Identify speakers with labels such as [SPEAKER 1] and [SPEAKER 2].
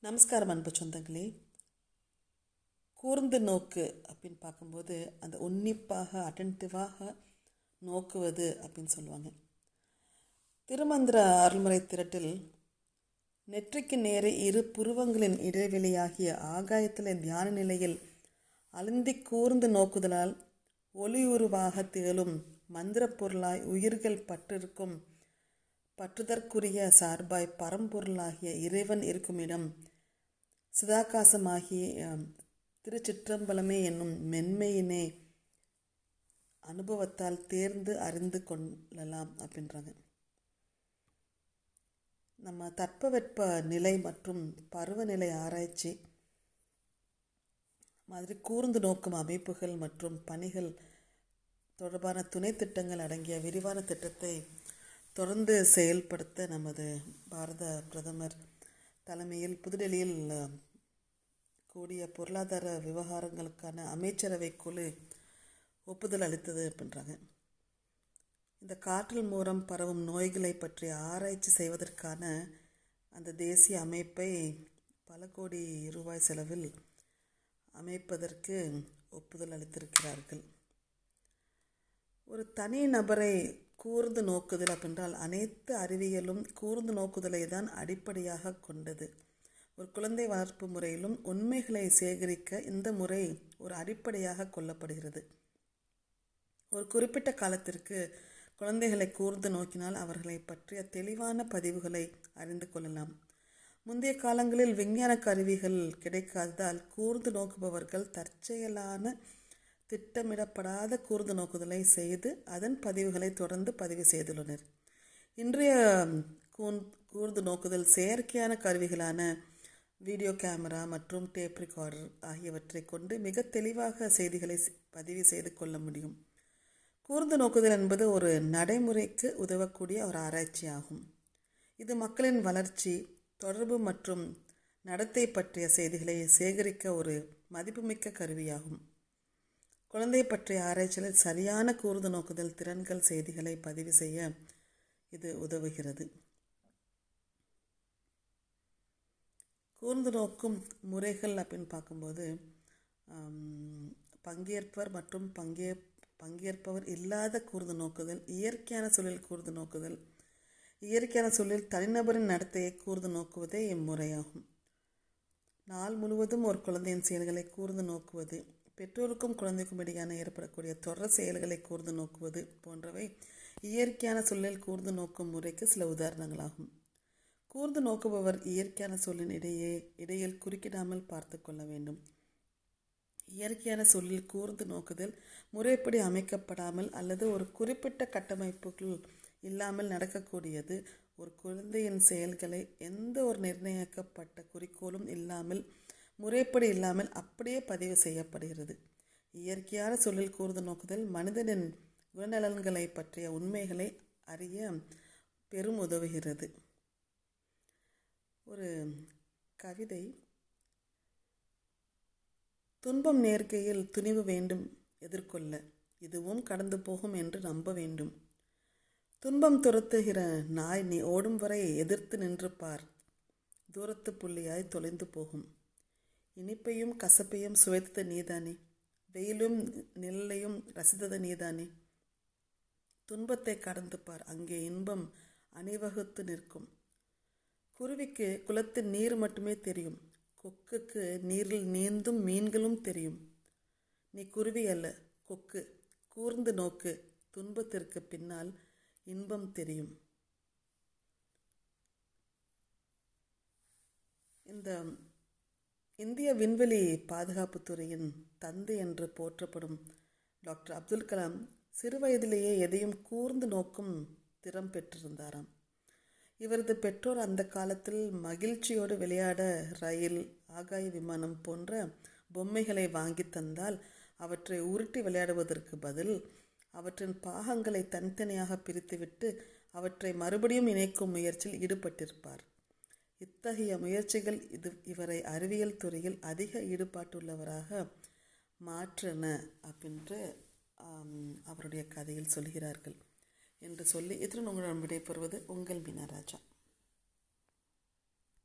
[SPEAKER 1] நமஸ்காரம் அன்பு சொந்தங்களே. கூர்ந்து நோக்கு அப்படின்னு பார்க்கும்போது அந்த உன்னிப்பாக அட்டன்டிவாக நோக்குவது அப்படின்னு சொல்லுவாங்க. திருமந்திர அருள்முறை திரட்டில் நெற்றிக்கு நேரே இரு புருவங்களின் இடைவெளியாகிய ஆகாயத்தில் தியான நிலையில் அழுந்தி கூர்ந்து நோக்குதலால் ஒளியுருவாக திகழும் மந்திரப் பொருளாய் உயிர்கள் பற்றிருக்கும் பற்றுதற்குரிய சார்பாய் பரம்பொருளாகிய இறைவன் இருக்கும் இடம் சிதாகாசமாகிய திருச்சிற்றம்பலமே என்னும் மென்மையினே அனுபவத்தால் தேர்ந்து அறிந்து கொள்ளலாம் அப்படின்றாங்க. நம்ம தட்பவெட்ப நிலை மற்றும் பருவநிலை ஆராய்ச்சி மாதிரி கூர்ந்து நோக்கும் அமைப்புகள் மற்றும் பணிகள் தொடர்பான துணை திட்டங்கள் அடங்கிய விரிவான திட்டத்தை தொடர்ந்து செயல்படுத்த நமது பாரத பிரதமர் தலைமையில் புதுடெல்லியில் கூடிய பொருளாதார விவகாரங்களுக்கான அமைச்சரவை குழு ஒப்புதல் அளித்தது அப்படின்றாங்க. இந்த காற்றில் மூலம் பரவும் நோய்களை பற்றி ஆராய்ச்சி செய்வதற்கான அந்த தேசிய அமைப்பை பல கோடி ரூபாய் செலவில் அமைப்பதற்கு ஒப்புதல் அளித்திருக்கிறார்கள். ஒரு தனி நபரை கூர்ந்து நோக்குதல் அப்படின்றால் அனைத்து அறிவியலும் கூர்ந்து நோக்குதலை தான் அடிப்படையாக கொண்டது. ஒரு குழந்தை வளர்ப்பு முறையிலும் உண்மைகளை சேகரிக்க இந்த முறை ஒரு அடிப்படையாக கொள்ளப்படுகிறது. ஒரு குறிப்பிட்ட காலத்திற்கு குழந்தைகளை கூர்ந்து நோக்கினால் அவர்களை பற்றிய தெளிவான பதிவுகளை அறிந்து கொள்ளலாம். முந்தைய காலங்களில் விஞ்ஞான கருவிகள் கிடைக்காததால் கூர்ந்து நோக்குபவர்கள் தற்செயலான திட்டமிடப்படாத கூர்ந்து நோக்குதலை செய்து அதன் பதிவுகளை தொடர்ந்து பதிவு செய்துள்ளனர். இன்றைய கூர்ந்து நோக்குதல் செயற்கையான கருவிகளான வீடியோ கேமரா மற்றும் டேப் ரெக்கார்டர் ஆகியவற்றை கொண்டு மிக தெளிவாக செய்திகளை பதிவு செய்து கொள்ள முடியும். கூர்ந்து நோக்குதல் என்பது ஒரு நடைமுறைக்கு உதவக்கூடிய ஒரு ஆராய்ச்சி ஆகும் இது மக்களின் வளர்ச்சி தொடர்பு மற்றும் நடத்தை பற்றிய செய்திகளை சேகரிக்க ஒரு மதிப்புமிக்க கருவியாகும். குழந்தை பற்றிய ஆராய்ச்சியில் சரியான கூர்ந்து நோக்குதல் திறன்கள் செய்திகளை பதிவு செய்ய இது உதவுகிறது. கூர்ந்து நோக்கும் முறைகள் அப்படின்னு பார்க்கும்போது பங்கேற்பவர் மற்றும் பங்கே பங்கேற்பவர் இல்லாத கூர்ந்து நோக்குதல் இயற்கையான சூழலில் கூர்ந்து நோக்குதல் இயற்கையான சூழலில் தனிநபரின் நடத்தையை கூர்ந்து நோக்குவதே இம்முறையாகும். நாள் முழுவதும் ஒரு குழந்தையின் செயல்களை கூர்ந்து நோக்குவது பெற்றோருக்கும் குழந்தைக்கும் இடையான ஏற்படக்கூடிய தொடர் செயல்களை கூர்ந்து நோக்குவது போன்றவை இயற்கையான சூழலில் கூர்ந்து நோக்கும் முறைக்கு சில உதாரணங்களாகும். கூர்ந்து நோக்குபவர் இயற்கையான சொல்லின் இடையே இடையில் குறுக்கிடாமல் பார்த்து கொள்ள வேண்டும். இயற்கையான சொல்லில் கூர்ந்து நோக்குதல் முறைப்படி அமைக்கப்படாமல் அல்லது ஒரு குறிப்பிட்ட கட்டமைப்புக்குள் இல்லாமல் நடக்கக்கூடியது. ஒரு குழந்தையின் செயல்களை எந்த ஒரு நிர்ணயிக்கப்பட்ட குறிக்கோளும் இல்லாமல் முறைப்படி இல்லாமல் அப்படியே பதிவு செய்யப்படுகிறது. இயற்கையான சொல்லில் கூர்ந்து நோக்குதல் மனிதனின் குணநலன்களை பற்றிய உண்மைகளை அறிய பெரும் உதவுகிறது. ஒரு கவிதை. துன்பம் நேர்க்கையில் துணிவு வேண்டும் எதிர்கொள்ள. இதுவும் கடந்து போகும் என்று நம்ப வேண்டும். துன்பம் துரத்துகிற நாய் நீ ஓடும் வரை எதிர்த்து நின்று பார். தூரத்து புள்ளியாய் தொலைந்து போகும். இனிப்பையும் கசப்பையும் சுவைத்தது நீதானே. வெயிலும் நெல்லையும் ரசித்தது நீதானே. துன்பத்தை கடந்து பார். அங்கே இன்பம் அணிவகுத்து நிற்கும். குருவிக்கு குளத்தின் நீர் மட்டுமே தெரியும். கொக்குக்கு நீரில் நீந்தும் மீன்களும் தெரியும். நீ குருவி அல்ல கொக்கு. கூர்ந்து நோக்கு துன்பத்திற்கு பின்னால் இன்பம் தெரியும். இந்த இந்திய விண்வெளி பாதுகாப்புத்துறையின் தந்தை என்று போற்றப்படும் டாக்டர் அப்துல் கலாம் சிறுவயதிலேயே எதையும் கூர்ந்து நோக்கும் திறம் பெற்றிருந்தாராம் இவரது பெற்றோர் அந்த காலத்தில் மகிழ்ச்சியோடு விளையாட ரயில் ஆகாய விமானம் போன்ற பொம்மைகளை வாங்கி தந்தால் அவற்றை உருட்டி விளையாடுவதற்கு பதில் அவற்றின் பாகங்களை தனித்தனியாக பிரித்துவிட்டு அவற்றை மறுபடியும் இணைக்கும் முயற்சியில் ஈடுபட்டிருப்பார். இத்தகைய முயற்சிகள் இது இவரை அறிவியல் துறையில் அதிக ஈடுபாட்டுள்ளவராக மாற்றின அப்படின்று அவருடைய கதையில் சொல்கிறார்கள். என்று சொல்லி இத்துடன் உங்களிடம் விடைபெறுவது உங்கள் மீனராஜா.